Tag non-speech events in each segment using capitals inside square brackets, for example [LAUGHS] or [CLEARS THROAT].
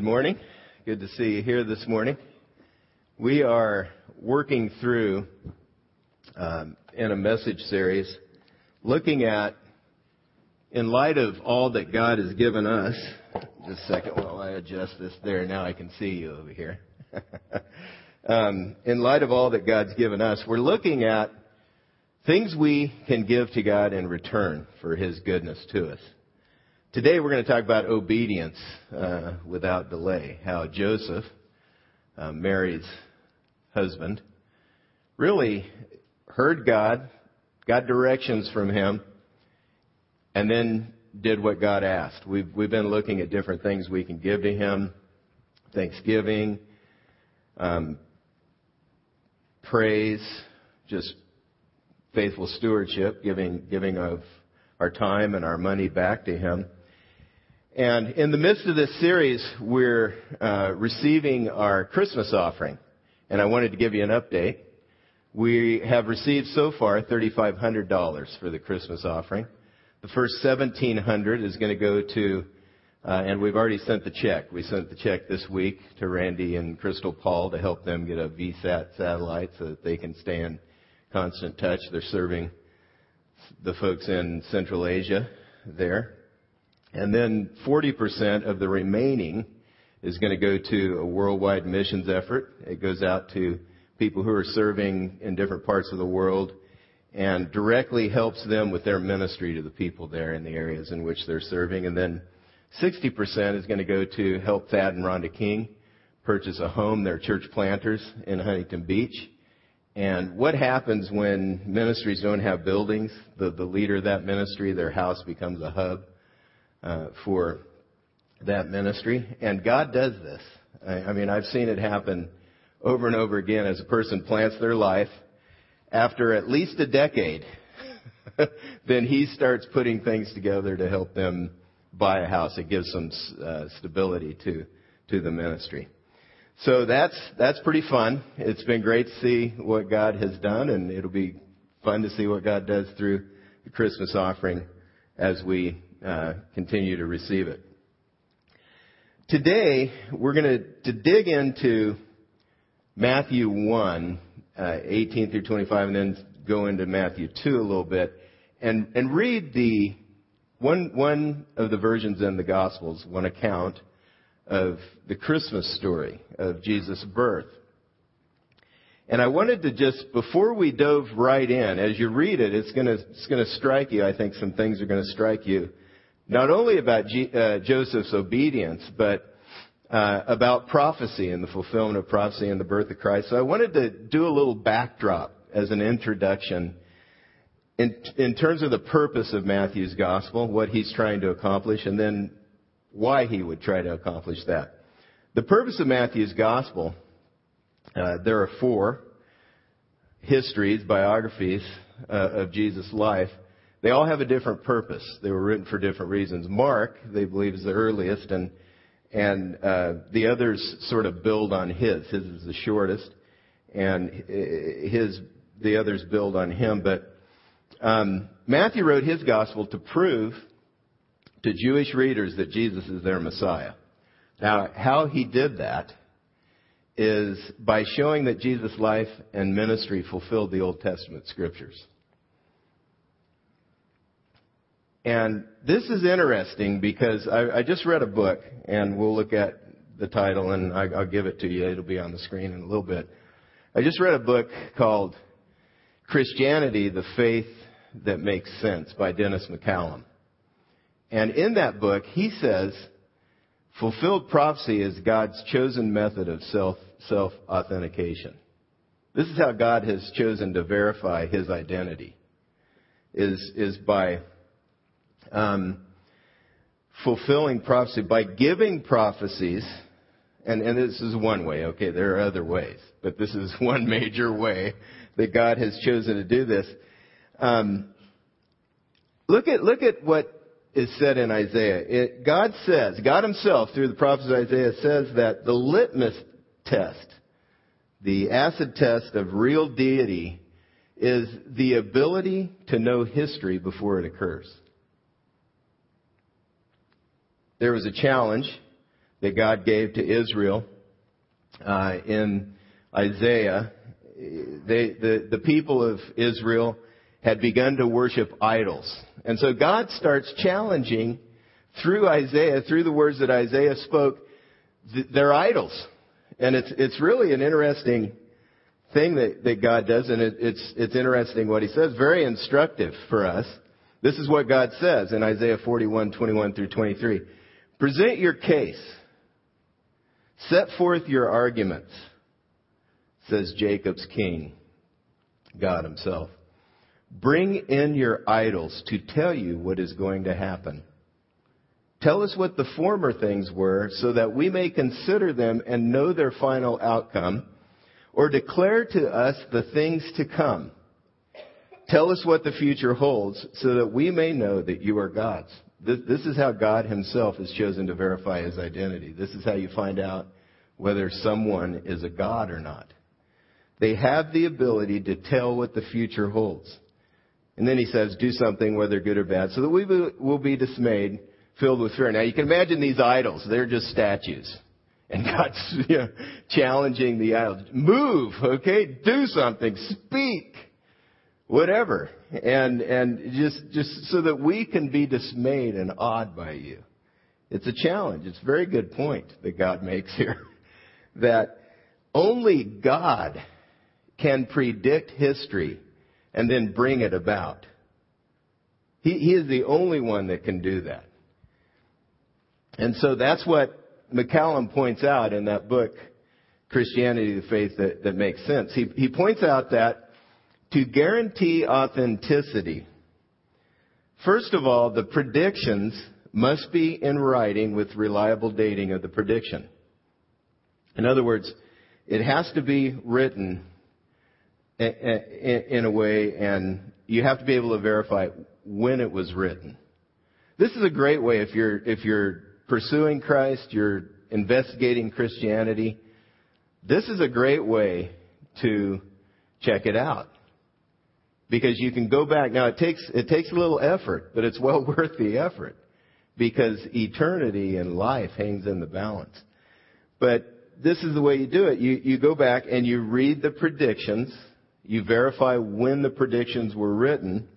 Good morning. Good to see you here this morning. We are working through um, in a message series looking at, in light of all that God has given us. Just a second while I adjust this there. Now I can see you over here. [LAUGHS] um, in light of all that God's given us, we're looking at things we can give to God in return for His goodness to us. Today we're going to talk about obedience uh, without delay. How Joseph, uh, Mary's husband, really heard God, got directions from Him, and then did what God asked. We've we've been looking at different things we can give to Him: thanksgiving, um, praise, just faithful stewardship, giving giving of our time and our money back to Him. And in the midst of this series, we're uh, receiving our Christmas offering. And I wanted to give you an update. We have received so far $3,500 for the Christmas offering. The first 1,700 is going to go to, uh, and we've already sent the check. We sent the check this week to Randy and Crystal Paul to help them get a VSAT satellite so that they can stay in constant touch. They're serving the folks in Central Asia there. And then 40% of the remaining is going to go to a worldwide missions effort. It goes out to people who are serving in different parts of the world and directly helps them with their ministry to the people there in the areas in which they're serving. And then 60% is going to go to help Thad and Rhonda King purchase a home. They're church planters in Huntington Beach. And what happens when ministries don't have buildings? The, the leader of that ministry, their house becomes a hub uh, for that ministry. And God does this. I, I mean, I've seen it happen over and over again as a person plants their life. After at least a decade, [LAUGHS] then he starts putting things together to help them buy a house. It gives some uh, stability to to the ministry. So that's that's pretty fun. It's been great to see what God has done, and it'll be fun to see what God does through the Christmas offering as we uh, continue to receive it. Today, we're going to, dig into Matthew 1, uh, 18 through 25, and then go into Matthew 2 a little bit, and, and read the one, one of the versions in the Gospels, one account of the Christmas story of Jesus' birth. And I wanted to just, before we dove right in, as you read it, it's gonna, it's gonna strike you, I think some things are gonna strike you not only about G, uh, Joseph's obedience, but uh, about prophecy and the fulfillment of prophecy and the birth of Christ. So I wanted to do a little backdrop as an introduction in, in terms of the purpose of Matthew's gospel, what he's trying to accomplish, and then why he would try to accomplish that. The purpose of Matthew's gospel, uh, there are four histories, biographies uh, of Jesus' life. They all have a different purpose. They were written for different reasons. Mark, they believe, is the earliest, and and uh, the others sort of build on his. His is the shortest, and his the others build on him. But um, Matthew wrote his gospel to prove to Jewish readers that Jesus is their Messiah. Now, how he did that is by showing that Jesus' life and ministry fulfilled the Old Testament scriptures. And this is interesting because I, I just read a book, and we'll look at the title, and I, I'll give it to you. It'll be on the screen in a little bit. I just read a book called Christianity, the Faith That Makes Sense by Dennis McCallum. And in that book, he says, fulfilled prophecy is God's chosen method of self, self authentication. This is how God has chosen to verify his identity, is, is by um, fulfilling prophecy by giving prophecies. And, and this is one way, okay, there are other ways, but this is [LAUGHS] one major way that God has chosen to do this. Um, look at look at what is said in Isaiah. It, God says, God Himself through the prophet Isaiah says that the litmus test, the acid test of real deity, is the ability to know history before it occurs there was a challenge that God gave to Israel uh, in Isaiah, they, the, the people of Israel had begun to worship idols. And so God starts challenging through Isaiah, through the words that Isaiah spoke, th- their idols. And it's, it's really an interesting thing that, that God does, and it, it's, it's interesting what he says, very instructive for us. This is what God says in Isaiah 41, 21 through 23. Present your case. Set forth your arguments, says Jacob's king, God himself. Bring in your idols to tell you what is going to happen. Tell us what the former things were so that we may consider them and know their final outcome, or declare to us the things to come. Tell us what the future holds so that we may know that you are God's. This, this, is how God himself has chosen to verify his identity. This is how you find out whether someone is a God or not. They have the ability to tell what the future holds. And then he says, do something, whether good or bad, so that we will be dismayed, filled with fear. Now you can imagine these idols. They're just statues. And God's [LAUGHS] you know, challenging the idols. Move, okay? Do something. Speak whatever. And, and just, just so that we can be dismayed and awed by you. It's a challenge. It's a very good point that God makes here. [LAUGHS] that only God can predict history and then bring it about. He, he is the only one that can do that. And so that's what McCallum points out in that book, Christianity, the Faith That, that Makes Sense. He, he points out that to guarantee authenticity, first of all, the predictions must be in writing with reliable dating of the prediction. In other words, it has to be written in a way and you have to be able to verify when it was written. This is a great way if you're, if you're pursuing Christ, you're investigating Christianity. This is a great way to check it out because you can go back. Now it takes, it takes a little effort, but it's well [LAUGHS] worth the effort because eternity and life hangs in the balance. But this is the way you do it. You, you go back and you read the predictions. You verify when the predictions were written.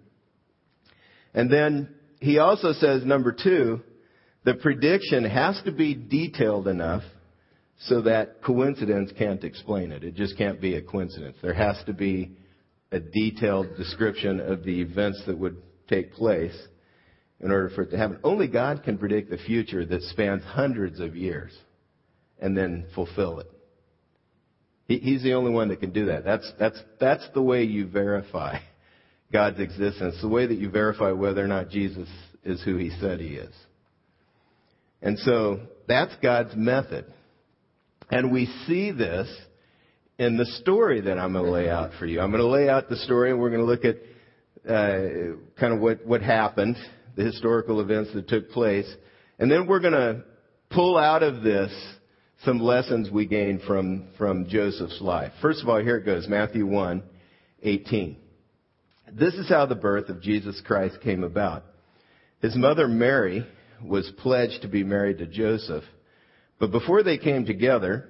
And then he also says, number two, the prediction has to be detailed enough so that coincidence can't explain it. It just can't be a coincidence. There has to be a detailed description of the events that would take place in order for it to happen. Only God can predict the future that spans hundreds of years and then fulfill it. He, he's the only one that can do that. That's, that's, that's the way you verify God's existence, the way that you verify whether or not Jesus is who he said he is. And so that's God's method. And we see this in the story that I'm going to lay out for you. I'm going to lay out the story and we're going to look at uh, kind of what, what happened, the historical events that took place. And then we're going to pull out of this some lessons we gained from, from Joseph's life. First of all, here it goes, Matthew 1, 18. This is how the birth of Jesus Christ came about. His mother Mary was pledged to be married to Joseph, but before they came together,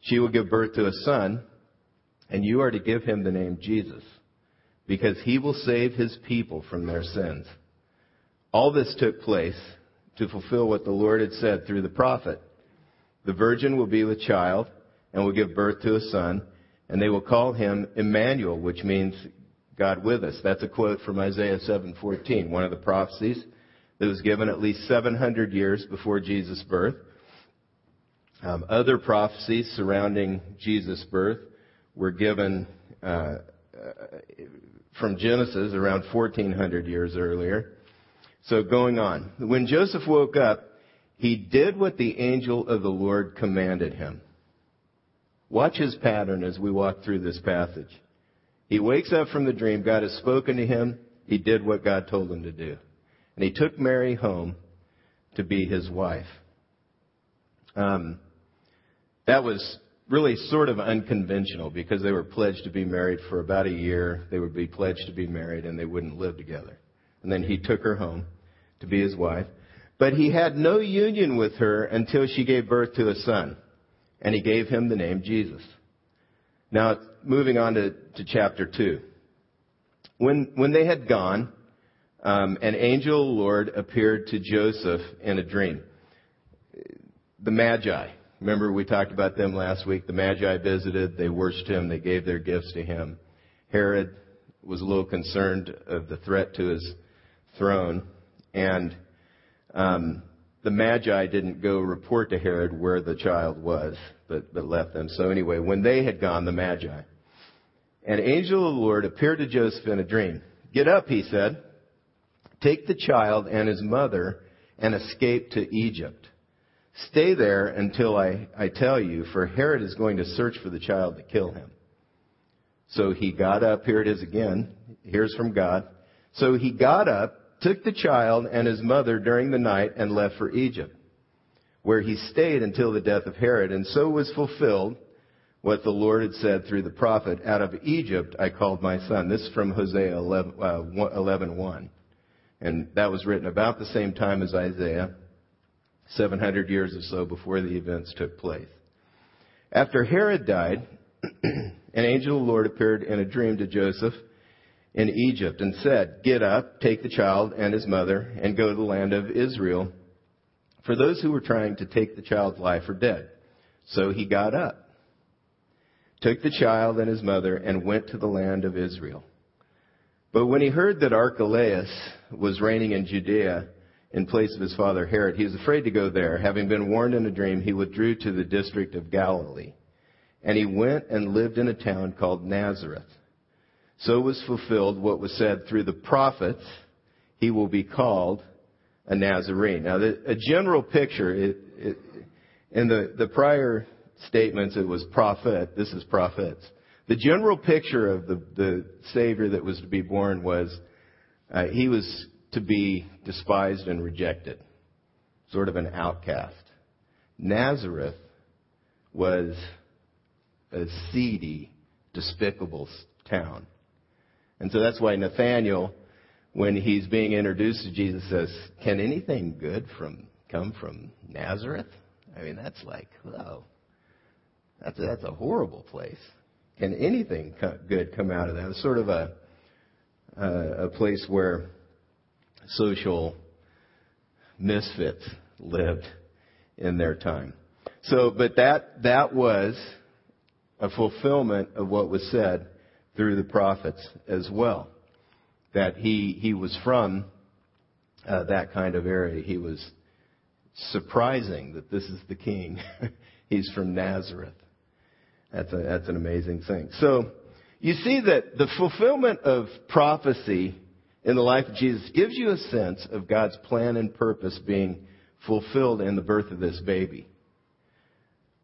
She will give birth to a son, and you are to give him the name Jesus, because he will save his people from their sins. All this took place to fulfill what the Lord had said through the prophet. The virgin will be with child and will give birth to a son, and they will call him Emmanuel, which means God with us. That's a quote from Isaiah 7:14, one of the prophecies that was given at least 700 years before Jesus' birth. Um, other prophecies surrounding Jesus' birth were given uh, uh, from Genesis around 1400 years earlier. So going on. When Joseph woke up, he did what the angel of the Lord commanded him. Watch his pattern as we walk through this passage. He wakes up from the dream. God has spoken to him. He did what God told him to do. And he took Mary home to be his wife. Um, that was really sort of unconventional because they were pledged to be married for about a year. They would be pledged to be married and they wouldn't live together. And then he took her home to be his wife. But he had no union with her until she gave birth to a son. And he gave him the name Jesus. Now, moving on to, to chapter 2. When, when they had gone, um, an angel Lord appeared to Joseph in a dream. The Magi. Remember we talked about them last week. The Magi visited, they worshiped him, they gave their gifts to him. Herod was a little concerned of the threat to his throne, and um, the Magi didn't go report to Herod where the child was, but, but left them. So anyway, when they had gone, the Magi, an angel of the Lord appeared to Joseph in a dream. Get up, he said. Take the child and his mother and escape to Egypt. Stay there until I, I tell you, for Herod is going to search for the child to kill him. So he got up. Here it is again. Here's from God. So he got up, took the child and his mother during the night, and left for Egypt, where he stayed until the death of Herod. And so was fulfilled what the Lord had said through the prophet, Out of Egypt I called my son. This is from Hosea 11, uh, 11 1. And that was written about the same time as Isaiah, 700 years or so before the events took place. After Herod died, [CLEARS THROAT] an angel of the Lord appeared in a dream to Joseph in Egypt and said, Get up, take the child and his mother, and go to the land of Israel, for those who were trying to take the child's life are dead. So he got up, took the child and his mother, and went to the land of Israel. But when he heard that Archelaus was reigning in Judea in place of his father Herod, he was afraid to go there. Having been warned in a dream, he withdrew to the district of Galilee. And he went and lived in a town called Nazareth. So was fulfilled what was said through the prophets, he will be called a Nazarene. Now, the, a general picture, it, it, in the, the prior statements, it was prophet. This is prophets. The general picture of the, the Savior that was to be born was uh, he was to be despised and rejected, sort of an outcast. Nazareth was a seedy, despicable town. And so that's why Nathaniel, when he's being introduced to Jesus, says, Can anything good from come from Nazareth? I mean, that's like, oh, that's a, that's a horrible place. Can anything good come out of that? It's sort of a a place where social misfits lived in their time. So, but that that was a fulfillment of what was said through the prophets as well. That he he was from uh, that kind of area. He was surprising that this is the king. [LAUGHS] He's from Nazareth. That's, a, that's an amazing thing. So, you see that the fulfillment of prophecy in the life of Jesus gives you a sense of God's plan and purpose being fulfilled in the birth of this baby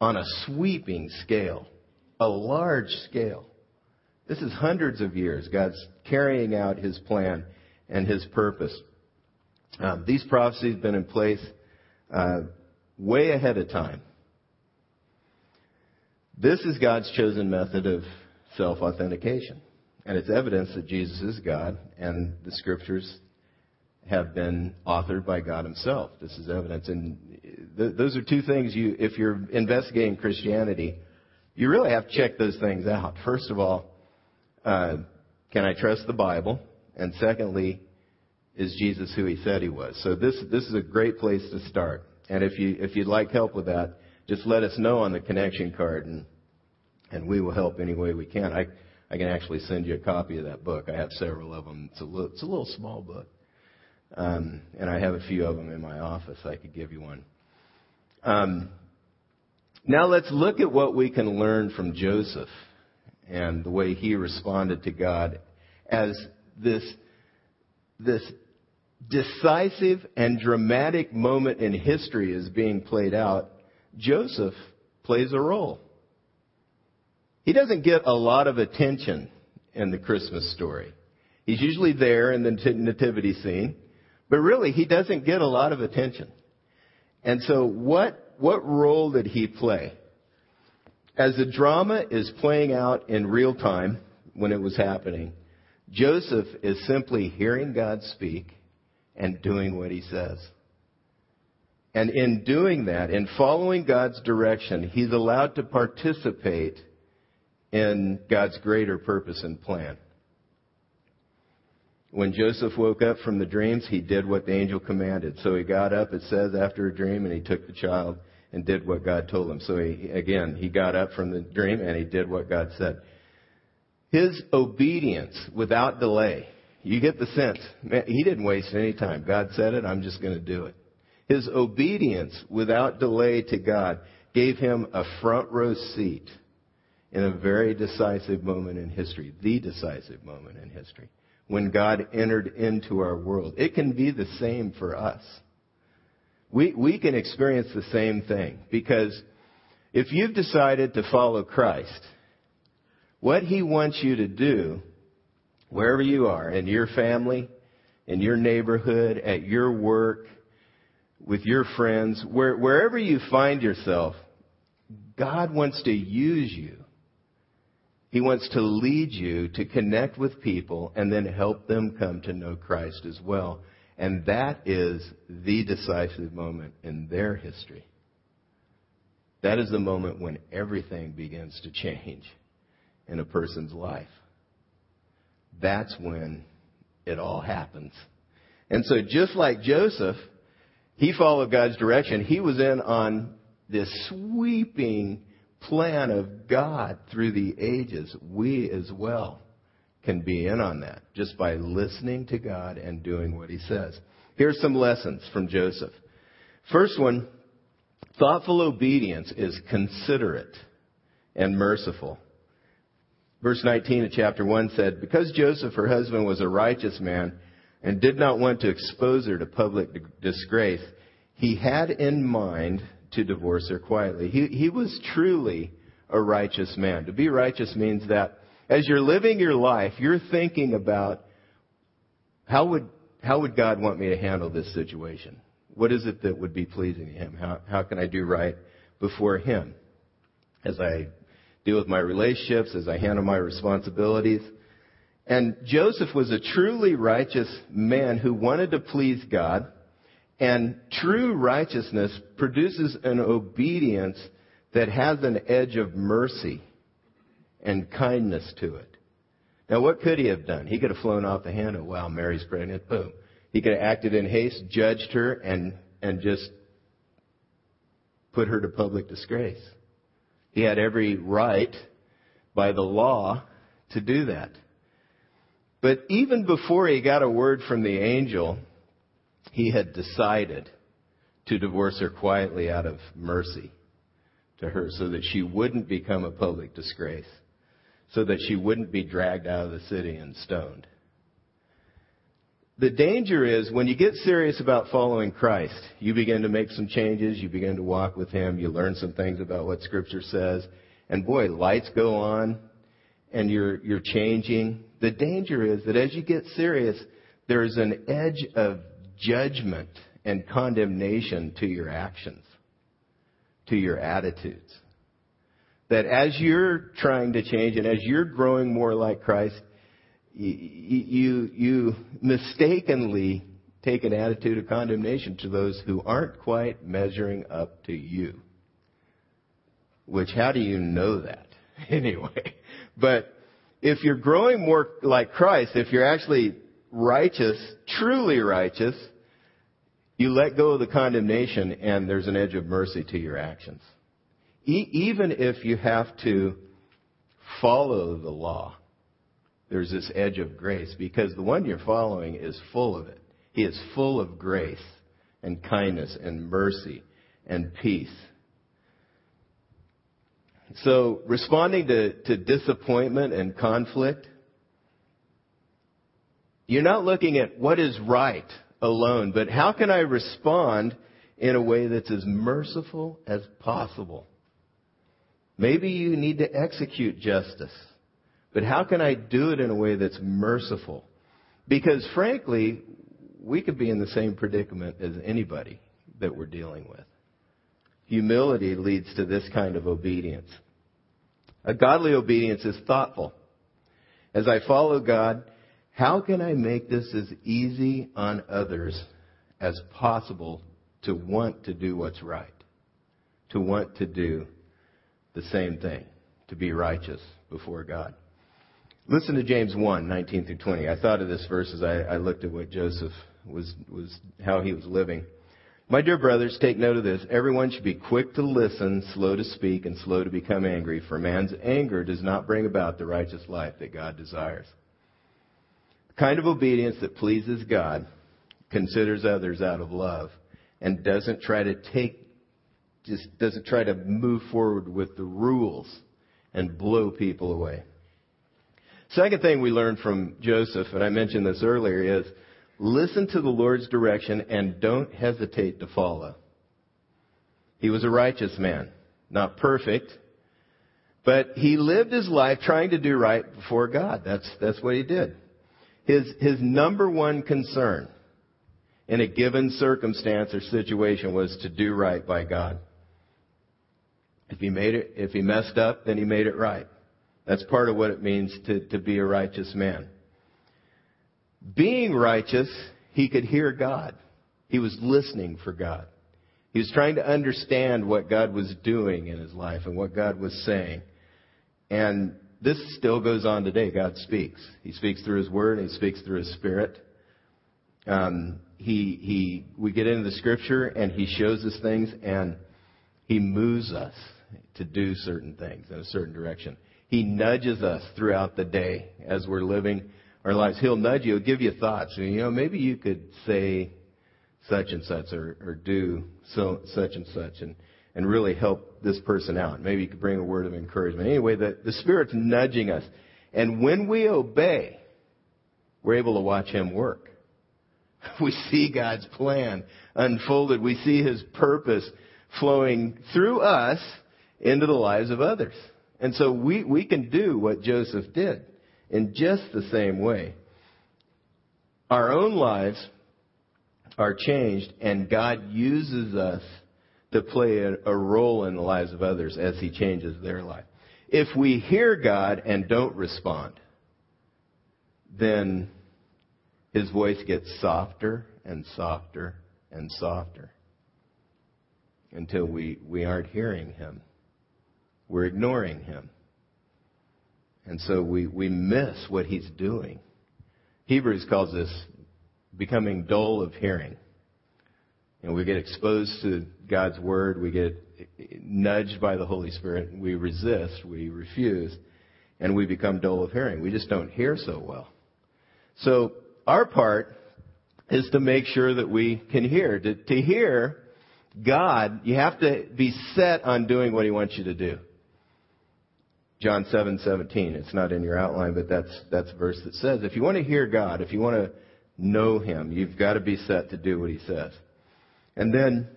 on a sweeping scale, a large scale. This is hundreds of years. God's carrying out His plan and His purpose. Um, these prophecies have been in place uh, way ahead of time. This is God's chosen method of self authentication. And it's evidence that Jesus is God, and the scriptures have been authored by God Himself. This is evidence. And th- those are two things you, if you're investigating Christianity, you really have to check those things out. First of all, uh, can I trust the Bible? And secondly, is Jesus who He said He was? So this this is a great place to start. And if you if you'd like help with that, just let us know on the connection card, and and we will help any way we can. I I can actually send you a copy of that book. I have several of them. It's a little, it's a little small book, um, and I have a few of them in my office. I could give you one. Um, now let's look at what we can learn from Joseph and the way he responded to God as this this decisive and dramatic moment in history is being played out, Joseph plays a role. He doesn't get a lot of attention in the Christmas story. He's usually there in the nativity scene, but really he doesn't get a lot of attention. And so what, what role did he play? As the drama is playing out in real time when it was happening, Joseph is simply hearing God speak and doing what he says. And in doing that, in following God's direction, he's allowed to participate in God's greater purpose and plan. When Joseph woke up from the dreams, he did what the angel commanded. So he got up, it says, after a dream, and he took the child and did what God told him. So he, again, he got up from the dream and he did what God said. His obedience without delay. You get the sense. Man, he didn't waste any time. God said it, I'm just going to do it. His obedience without delay to God gave him a front row seat in a very decisive moment in history, the decisive moment in history when God entered into our world. It can be the same for us. We, we can experience the same thing because if you've decided to follow Christ, what He wants you to do, wherever you are, in your family, in your neighborhood, at your work, with your friends, where, wherever you find yourself, God wants to use you he wants to lead you to connect with people and then help them come to know Christ as well. And that is the decisive moment in their history. That is the moment when everything begins to change in a person's life. That's when it all happens. And so just like Joseph, he followed God's direction. He was in on this sweeping plan of God through the ages, we as well can be in on that just by listening to God and doing what He says. Here's some lessons from Joseph. First one, thoughtful obedience is considerate and merciful. Verse 19 of chapter 1 said, Because Joseph, her husband, was a righteous man and did not want to expose her to public disgrace, he had in mind to divorce her quietly. He, he was truly a righteous man. To be righteous means that as you're living your life, you're thinking about how would, how would God want me to handle this situation? What is it that would be pleasing to Him? How, how can I do right before Him? As I deal with my relationships, as I handle my responsibilities. And Joseph was a truly righteous man who wanted to please God and true righteousness produces an obedience that has an edge of mercy and kindness to it. Now, what could he have done? He could have flown off the handle. Wow, Mary's pregnant. Boom. He could have acted in haste, judged her, and, and just put her to public disgrace. He had every right by the law to do that. But even before he got a word from the angel, he had decided to divorce her quietly out of mercy to her so that she wouldn't become a public disgrace, so that she wouldn't be dragged out of the city and stoned. The danger is when you get serious about following Christ, you begin to make some changes, you begin to walk with Him, you learn some things about what Scripture says, and boy, lights go on and you're, you're changing. The danger is that as you get serious, there's an edge of judgment and condemnation to your actions, to your attitudes. That as you're trying to change and as you're growing more like Christ, you, you you mistakenly take an attitude of condemnation to those who aren't quite measuring up to you. Which, how do you know that? [LAUGHS] Anyway. But if you're growing more like Christ, if you're actually righteous, truly righteous, you let go of the condemnation and there's an edge of mercy to your actions. E- even if you have to follow the law, there's this edge of grace because the one you're following is full of it. He is full of grace and kindness and mercy and peace. So responding to, to disappointment and conflict you're not looking at what is right alone, but how can I respond in a way that's as merciful as possible? Maybe you need to execute justice, but how can I do it in a way that's merciful? Because frankly, we could be in the same predicament as anybody that we're dealing with. Humility leads to this kind of obedience. A godly obedience is thoughtful. As I follow God, how can I make this as easy on others as possible to want to do what's right? To want to do the same thing, to be righteous before God. Listen to James 1, 19 through 20. I thought of this verse as I, I looked at what Joseph was, was, how he was living. My dear brothers, take note of this. Everyone should be quick to listen, slow to speak, and slow to become angry, for man's anger does not bring about the righteous life that God desires. Kind of obedience that pleases God considers others out of love and doesn't try to take just doesn't try to move forward with the rules and blow people away. Second thing we learned from Joseph, and I mentioned this earlier, is listen to the Lord's direction and don't hesitate to follow. He was a righteous man, not perfect, but he lived his life trying to do right before God. That's, that's what he did. His, his number one concern in a given circumstance or situation was to do right by God. If he made it, if he messed up, then he made it right. That's part of what it means to, to be a righteous man. Being righteous, he could hear God. He was listening for God. He was trying to understand what God was doing in his life and what God was saying. And this still goes on today. God speaks. He speaks through His Word He speaks through His Spirit. Um, he, he, we get into the Scripture and He shows us things and He moves us to do certain things in a certain direction. He nudges us throughout the day as we're living our lives. He'll nudge you, he'll give you thoughts. You know, maybe you could say such and such or, or do so, such and such and, and really help this person out. Maybe you could bring a word of encouragement. Anyway, the, the Spirit's nudging us. And when we obey, we're able to watch Him work. [LAUGHS] We see God's plan unfolded. We see His purpose flowing through us into the lives of others. And so we, we can do what Joseph did in just the same way. Our own lives are changed and God uses us to play a, a, role in the lives of others as He changes their life. If we hear God and don't respond, then His voice gets softer and softer and softer until we, we aren't hearing Him. We're ignoring him. And so we, we miss what he's doing. Hebrews calls this becoming dull of hearing. And we get exposed to God's word, we get nudged by the Holy Spirit, we resist, we refuse, and we become dull of hearing. We just don't hear so well. So our part is to make sure that we can hear. To, to hear God, you have to be set on doing what he wants you to do. John 7, 17. It's not in your outline, but that's, that's a verse that says, if you want to hear God, if you want to know Him, you've got to be set to do what He says. And then,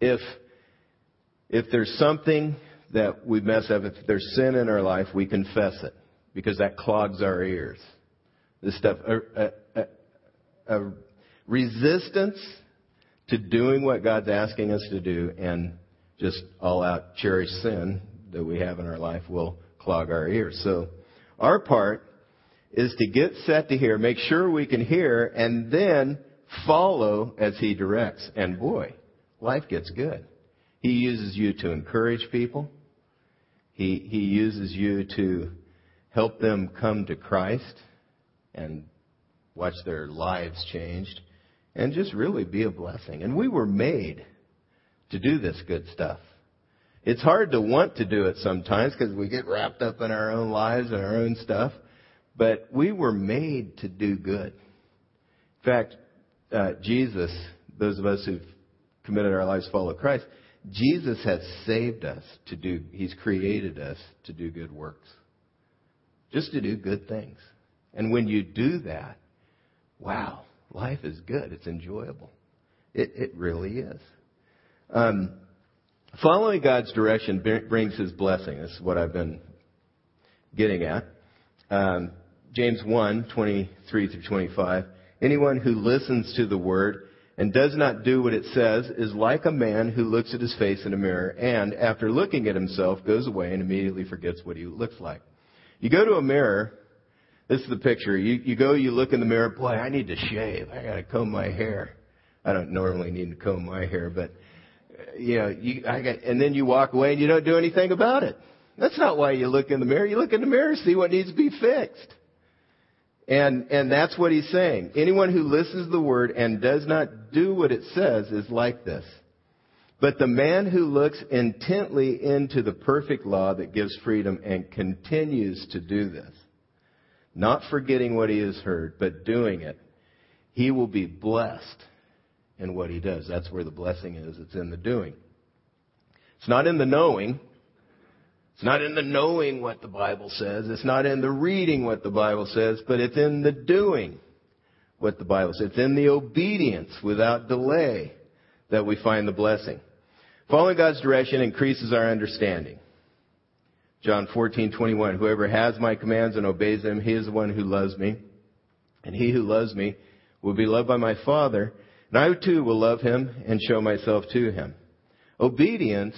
if, if there's something that we mess up, if there's sin in our life, we confess it. Because that clogs our ears. This stuff, a, a, a resistance to doing what God's asking us to do and just all out cherish sin that we have in our life will clog our ears. So our part is to get set to hear, make sure we can hear, and then follow as He directs. And boy, life gets good. He uses you to encourage people. He, he uses you to help them come to Christ and watch their lives changed and just really be a blessing. And we were made to do this good stuff. It's hard to want to do it sometimes because we get wrapped up in our own lives and our own stuff. But we were made to do good. In fact, uh, Jesus, those of us who've committed our lives to follow Christ, Jesus has saved us to do, He's created us to do good works. Just to do good things. And when you do that, wow, life is good. It's enjoyable. It, it really is. Um, following God's direction brings His blessing. This is what I've been getting at. Um, James 1, 23 through 25. Anyone who listens to the word and does not do what it says is like a man who looks at his face in a mirror and, after looking at himself, goes away and immediately forgets what he looks like. You go to a mirror, this is the picture. You, you go, you look in the mirror, boy, I need to shave. I gotta comb my hair. I don't normally need to comb my hair, but, uh, you know, you, I got, and then you walk away and you don't do anything about it. That's not why you look in the mirror. You look in the mirror, see what needs to be fixed. And, and that's what he's saying. Anyone who listens to the word and does not do what it says is like this. But the man who looks intently into the perfect law that gives freedom and continues to do this, not forgetting what he has heard, but doing it, he will be blessed in what he does. That's where the blessing is. It's in the doing. It's not in the knowing. It's not in the knowing what the Bible says. It's not in the reading what the Bible says, but it's in the doing what the Bible says. It's in the obedience without delay that we find the blessing. Following God's direction increases our understanding. John 14:21 Whoever has my commands and obeys them, he is the one who loves me. And he who loves me will be loved by my Father, and I too will love him and show myself to him. Obedience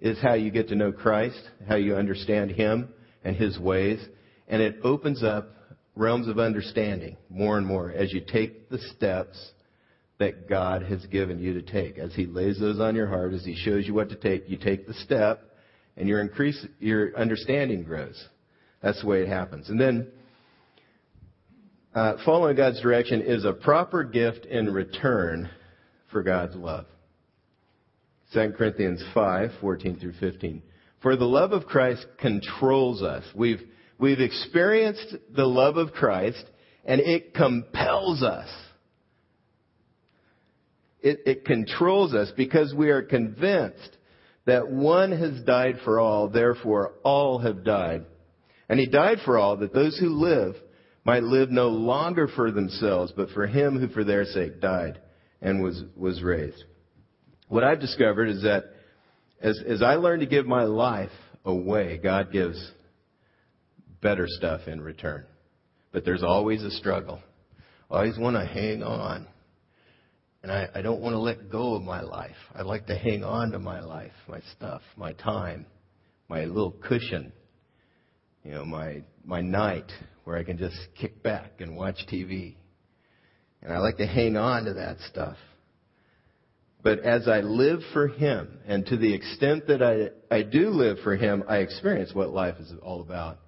is how you get to know Christ, how you understand Him and His ways, and it opens up realms of understanding more and more as you take the steps that God has given you to take. As He lays those on your heart, as He shows you what to take, you take the step, and your increase, your understanding grows. That's the way it happens. And then, uh, following God's direction is a proper gift in return for God's love. 2 Corinthians 5, 14 through 15. For the love of Christ controls us. We've, we've experienced the love of Christ and it compels us. It, it controls us because we are convinced that one has died for all, therefore all have died. And he died for all that those who live might live no longer for themselves, but for him who for their sake died and was, was raised what I've discovered is that as, as I learn to give my life away, God gives better stuff in return. But there's always a struggle. I always want to hang on. And I, I don't want to let go of my life. I like to hang on to my life, my stuff, my time, my little cushion, you know, my, my night where I can just kick back and watch TV. And I like to hang on to that stuff. But as I live for Him, and to the extent that I, I do live for Him, I experience what life is all about.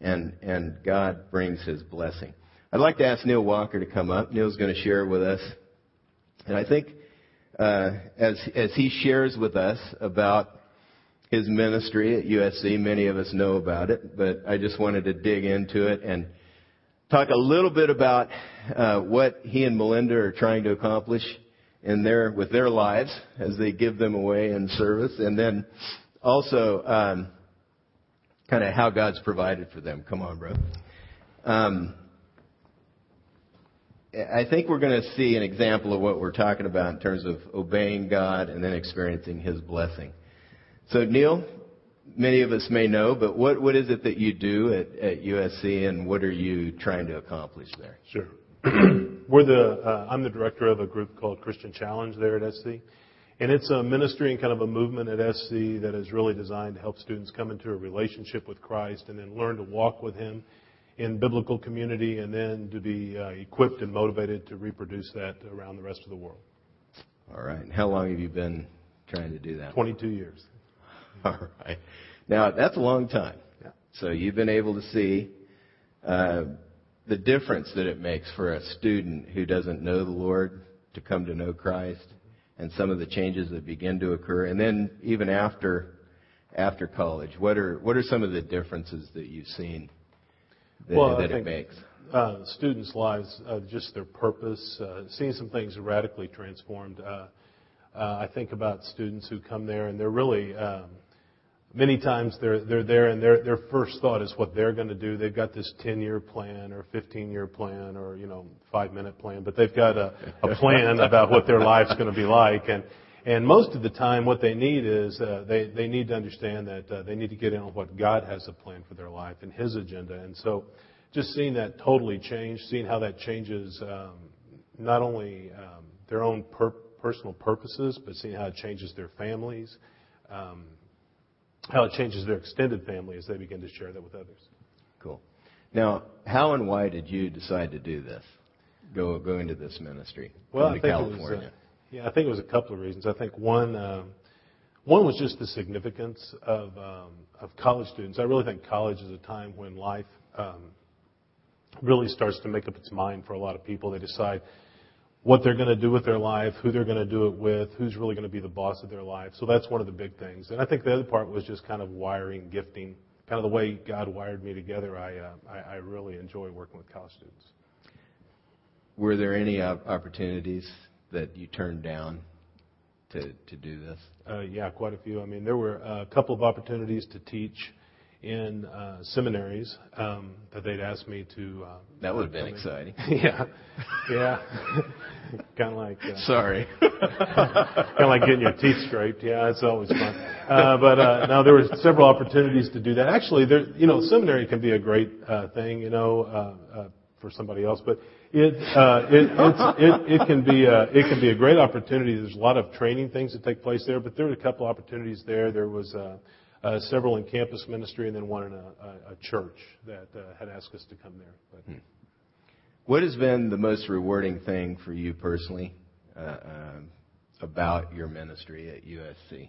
And, and God brings His blessing. I'd like to ask Neil Walker to come up. Neil's going to share with us. And I think, uh, as, as he shares with us about his ministry at USC, many of us know about it, but I just wanted to dig into it and talk a little bit about uh, what he and Melinda are trying to accomplish in their with their lives as they give them away in service, and then also um, kind of how God's provided for them. Come on, bro. Um, I think we're going to see an example of what we're talking about in terms of obeying God and then experiencing His blessing. So, Neil, many of us may know, but what, what is it that you do at, at USC and what are you trying to accomplish there? Sure. [CLEARS THROAT] We're the, uh, I'm the director of a group called Christian Challenge there at SC. And it's a ministry and kind of a movement at SC that is really designed to help students come into a relationship with Christ and then learn to walk with Him in biblical community and then to be uh, equipped and motivated to reproduce that around the rest of the world. All right. How long have you been trying to do that? 22 years. [LAUGHS] All right. Now, that's a long time. Yeah. So you've been able to see uh, the difference that it makes for a student who doesn't know the Lord to come to know Christ and some of the changes that begin to occur. And then even after after college, what are what are some of the differences that you've seen that, well, that it makes? Uh, students' lives, uh, just their purpose, uh, seeing some things radically transformed. Uh, uh, I think about students who come there and they're really um, many times they're they're there and their their first thought is what they're going to do. They've got this 10 year plan or 15 year plan or you know five minute plan, but they've got a, a plan [LAUGHS] about what their life's going to be like. And and most of the time, what they need is uh, they they need to understand that uh, they need to get in on what God has a plan for their life and His agenda. And so, just seeing that totally change, seeing how that changes um, not only um, their own per- personal purposes, but seeing how it changes their families. Um, how it changes their extended family as they begin to share that with others. Cool. Now, how and why did you decide to do this? Go go into this ministry well, I think California. It was, uh, yeah, I think it was a couple of reasons. I think one um, one was just the significance of um, of college students. I really think college is a time when life um, really starts to make up its mind for a lot of people. They decide what they're going to do with their life, who they're going to do it with, who's really going to be the boss of their life. So that's one of the big things. And I think the other part was just kind of wiring, gifting, kind of the way God wired me together. I uh, I, I really enjoy working with college students. Were there any opportunities that you turned down to to do this? Uh, yeah, quite a few. I mean, there were a couple of opportunities to teach in uh, seminaries um, that they'd asked me to. Uh, that would have been exciting. [LAUGHS] yeah, yeah. [LAUGHS] kind of like. Uh, Sorry. [LAUGHS] kind of like getting your teeth scraped. Yeah, it's always fun. Uh, but uh, now there were several opportunities to do that. Actually, there, you know, seminary can be a great uh, thing, you know, uh, uh, for somebody else, but it uh, it it's, it it can be a, it can be a great opportunity. There's a lot of training things that take place there, but there were a couple opportunities there. There was. Uh, uh, several in campus ministry, and then one in a, a, a church that uh, had asked us to come there. But, hmm. What has been the most rewarding thing for you personally uh, um, about your ministry at USC?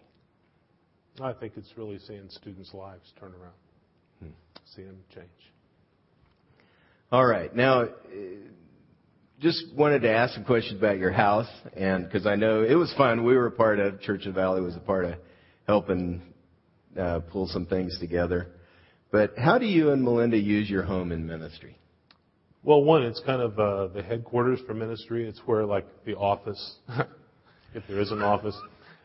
I think it's really seeing students' lives turn around, hmm. seeing them change. All right. Now, uh, just wanted to ask some questions about your house, and because I know it was fun. We were a part of Church of the Valley was a part of helping uh, pull some things together. But how do you and Melinda use your home in ministry? Well, one, it's kind of uh, the headquarters for ministry. It's where like the office, [LAUGHS] if there is an office,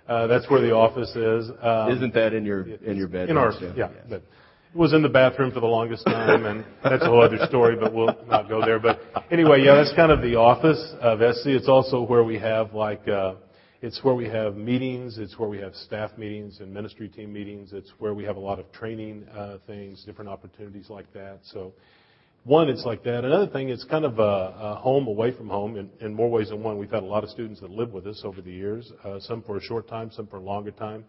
uh, that's where the office is. Um, Isn't that in your in your bedroom? In our yeah, yeah. But it was in the bathroom for the longest time, and that's a whole other story. But we'll not go there. But anyway, yeah, that's kind of the office of SC. It's also where we have like. Uh, it's where we have meetings. It's where we have staff meetings and ministry team meetings. It's where we have a lot of training uh, things, different opportunities like that. So, one, it's like that. Another thing, it's kind of a, a home away from home in, in, more ways than one. We've had a lot of students that live with us over the years, uh, some for a short time, some for a longer time.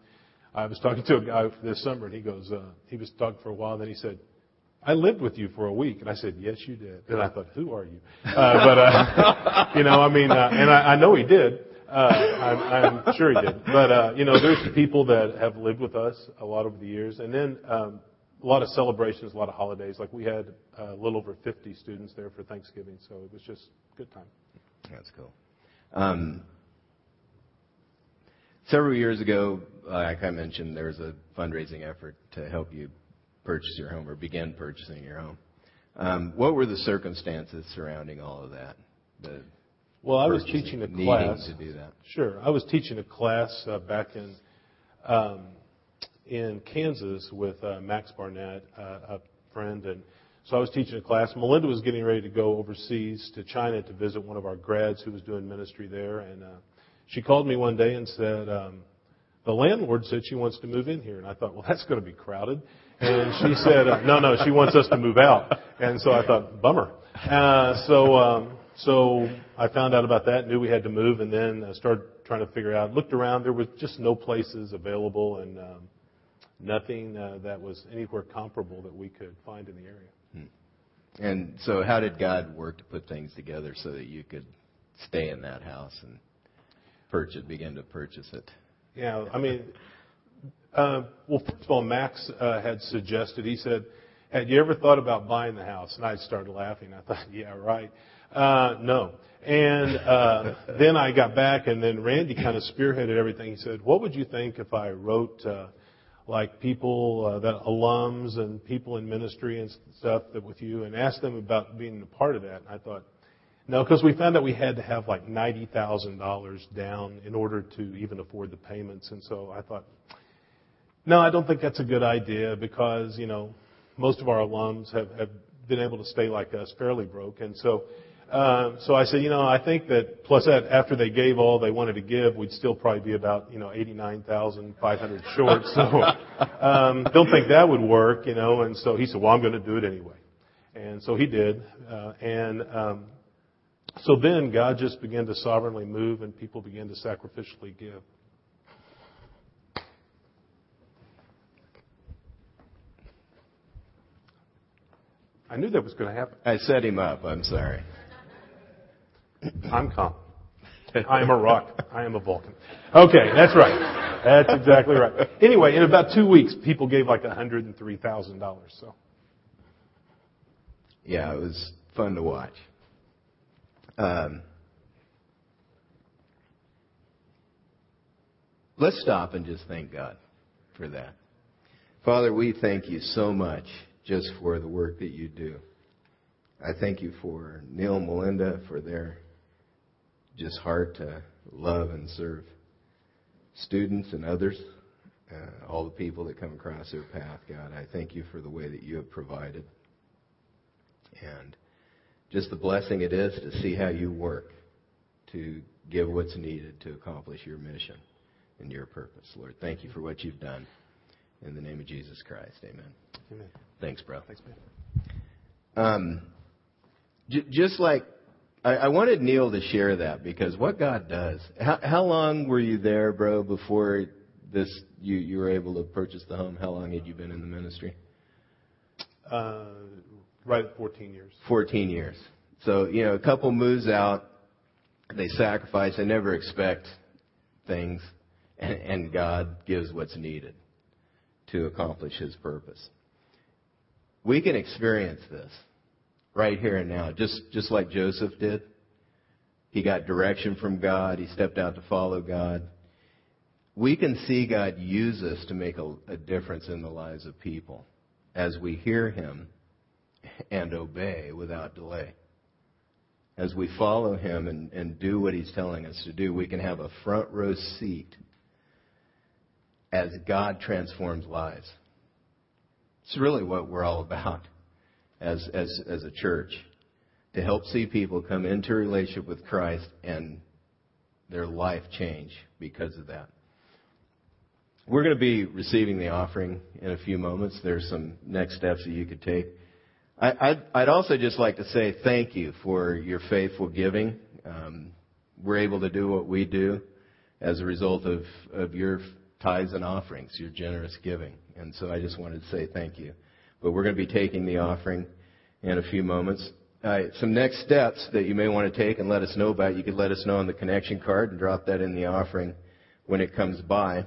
I was talking to a guy this summer, and he goes, uh, he was talking for a while, and then he said, I lived with you for a week. And I said, yes, you did. And I thought, who are you? Uh, but, uh, [LAUGHS] you know, I mean, uh, and I, I know he did. Uh, I'm, I'm sure he did. But, uh, you know, there's people that have lived with us a lot over the years. And then, um, a lot of celebrations, a lot of holidays. Like we had uh, a little over 50 students there for Thanksgiving, so it was just a good time. That's cool. Um, several years ago, like I mentioned, there was a fundraising effort to help you purchase your home or begin purchasing your home. Um, what were the circumstances surrounding all of that? The well, I was teaching a class. To do that. Sure, I was teaching a class uh, back in um, in Kansas with uh, Max Barnett, uh, a friend, and so I was teaching a class. Melinda was getting ready to go overseas to China to visit one of our grads who was doing ministry there, and uh, she called me one day and said. Um, the landlord said she wants to move in here. And I thought, well, that's going to be crowded. And she said, uh, no, no, she wants us to move out. And so I thought, bummer. Uh, so, um, so I found out about that, knew we had to move, and then I started trying to figure out. Looked around, there was just no places available, and um, nothing uh, that was anywhere comparable that we could find in the area. Hmm. And so, how did God work to put things together so that you could stay in that house and purchase, begin to purchase it? Yeah, I mean, uh, well, first of all, Max uh, had suggested. He said, "Had you ever thought about buying the house?" And I started laughing. I thought, "Yeah, right." Uh, no. And uh, [LAUGHS] then I got back, and then Randy kind of spearheaded everything. He said, "What would you think if I wrote uh, like people uh, that alums and people in ministry and stuff that with you, and asked them about being a part of that?" And I thought, no, because we found out we had to have like ninety thousand dollars down in order to even afford the payments, and so I thought, No, I don't think that's a good idea because, you know, most of our alums have, have been able to stay like us fairly broke. And so, uh, so I said, you know, I think that plus that after they gave all they wanted to give, we'd still probably be about, you know, 89,500 [LAUGHS] short. So, um, don't think that would work, you know. And so he said, well, I'm going to do it anyway. And so he did. Uh, and, um, so then God just began to sovereignly move and people began to sacrificially give. I knew that was going to happen. I set him up. I'm sorry. I'm calm. [LAUGHS] I am a rock. I am a Vulcan. Okay, that's right. That's exactly right. Anyway, in about two weeks, people gave like $103,000. So. Yeah, it was fun to watch. Um, let's stop and just thank God for that. Father, we thank you so much just for the work that you do. I thank you for Neil and Melinda for their just heart to love and serve students and others, uh, all the people that come across their path, God. I thank you for the way that you have provided. And just the blessing it is to see how you work to give what's needed to accomplish your mission and your purpose. Lord, thank you for what you've done. In the name of Jesus Christ, amen. Amen. Thanks, bro. Thanks, man. Um, j- just like I, I wanted Neil to share that because what God does. How, how long were you there, bro, before this you you were able to purchase the home? How long had you been in the ministry? Uh, right at 14 years. 14 years. So, you know, a couple moves out, they sacrifice, they never expect things, and, and God gives what's needed to accomplish His purpose. We can experience this right here and now, just, just like Joseph did. He got direction from God. He stepped out to follow God. We can see God use us to make a, a difference in the lives of people as we hear Him and obey without delay. As we follow Him and, and do what He's telling us to do, we can have a front row seat as God transforms lives. It's really what we're all about as, as, as a church. To help see people come into relationship with Christ and their life change because of that. We're going to be receiving the offering in a few moments. There's some next steps that you could take. I, would I'd also just like to say thank you for your faithful giving. Um, we're able to do what we do as a result of, of your tithes and offerings, your generous giving. And so I just wanted to say thank you. But we're going to be taking the offering in a few moments. Uh, some next steps that you may want to take and let us know about, you could let us know on the connection card and drop that in the offering when it comes by.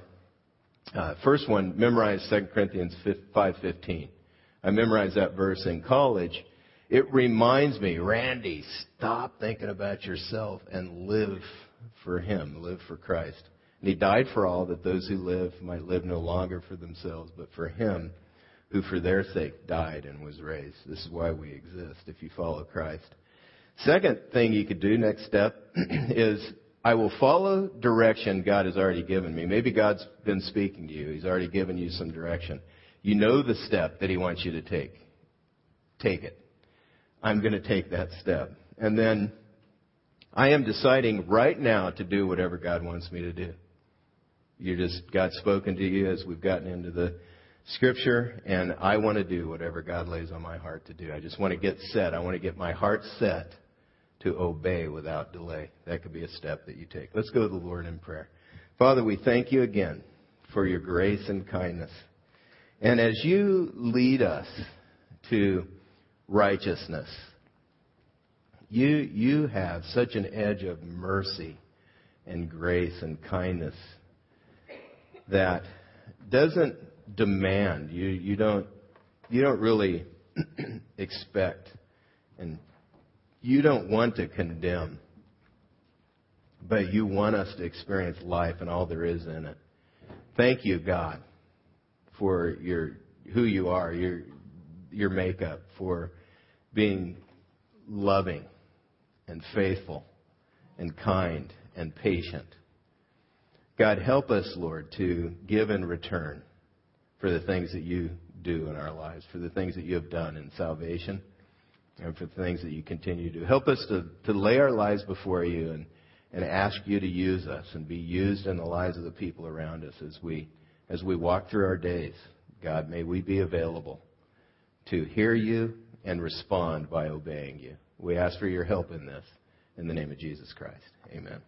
Uh, first one, memorize 2 Corinthians 5.15. I memorized that verse in college. It reminds me, Randy, stop thinking about yourself and live for Him, live for Christ. And He died for all that those who live might live no longer for themselves, but for Him who for their sake died and was raised. This is why we exist if you follow Christ. Second thing you could do, next step, [CLEARS THROAT] is I will follow direction God has already given me. Maybe God's been speaking to you. He's already given you some direction. You know the step that He wants you to take. Take it. I'm going to take that step. And then I am deciding right now to do whatever God wants me to do. You just, God's spoken to you as we've gotten into the scripture, and I want to do whatever God lays on my heart to do. I just want to get set. I want to get my heart set to obey without delay. That could be a step that you take. Let's go to the Lord in prayer. Father, we thank you again for your grace and kindness. And as you lead us to righteousness, you, you have such an edge of mercy and grace and kindness that doesn't demand. You, you don't, you don't really [CLEARS THROAT] expect and you don't want to condemn, but you want us to experience life and all there is in it. Thank you, God, for your who you are, your your makeup, for being loving and faithful and kind and patient. God, help us, Lord, to give in return for the things that you do in our lives, for the things that you have done in salvation, and for the things that you continue to do. Help us to, to lay our lives before you and, and ask you to use us and be used in the lives of the people around us as we, as we walk through our days. God, may we be available to hear you and respond by obeying you. We ask for your help in this. In the name of Jesus Christ. Amen.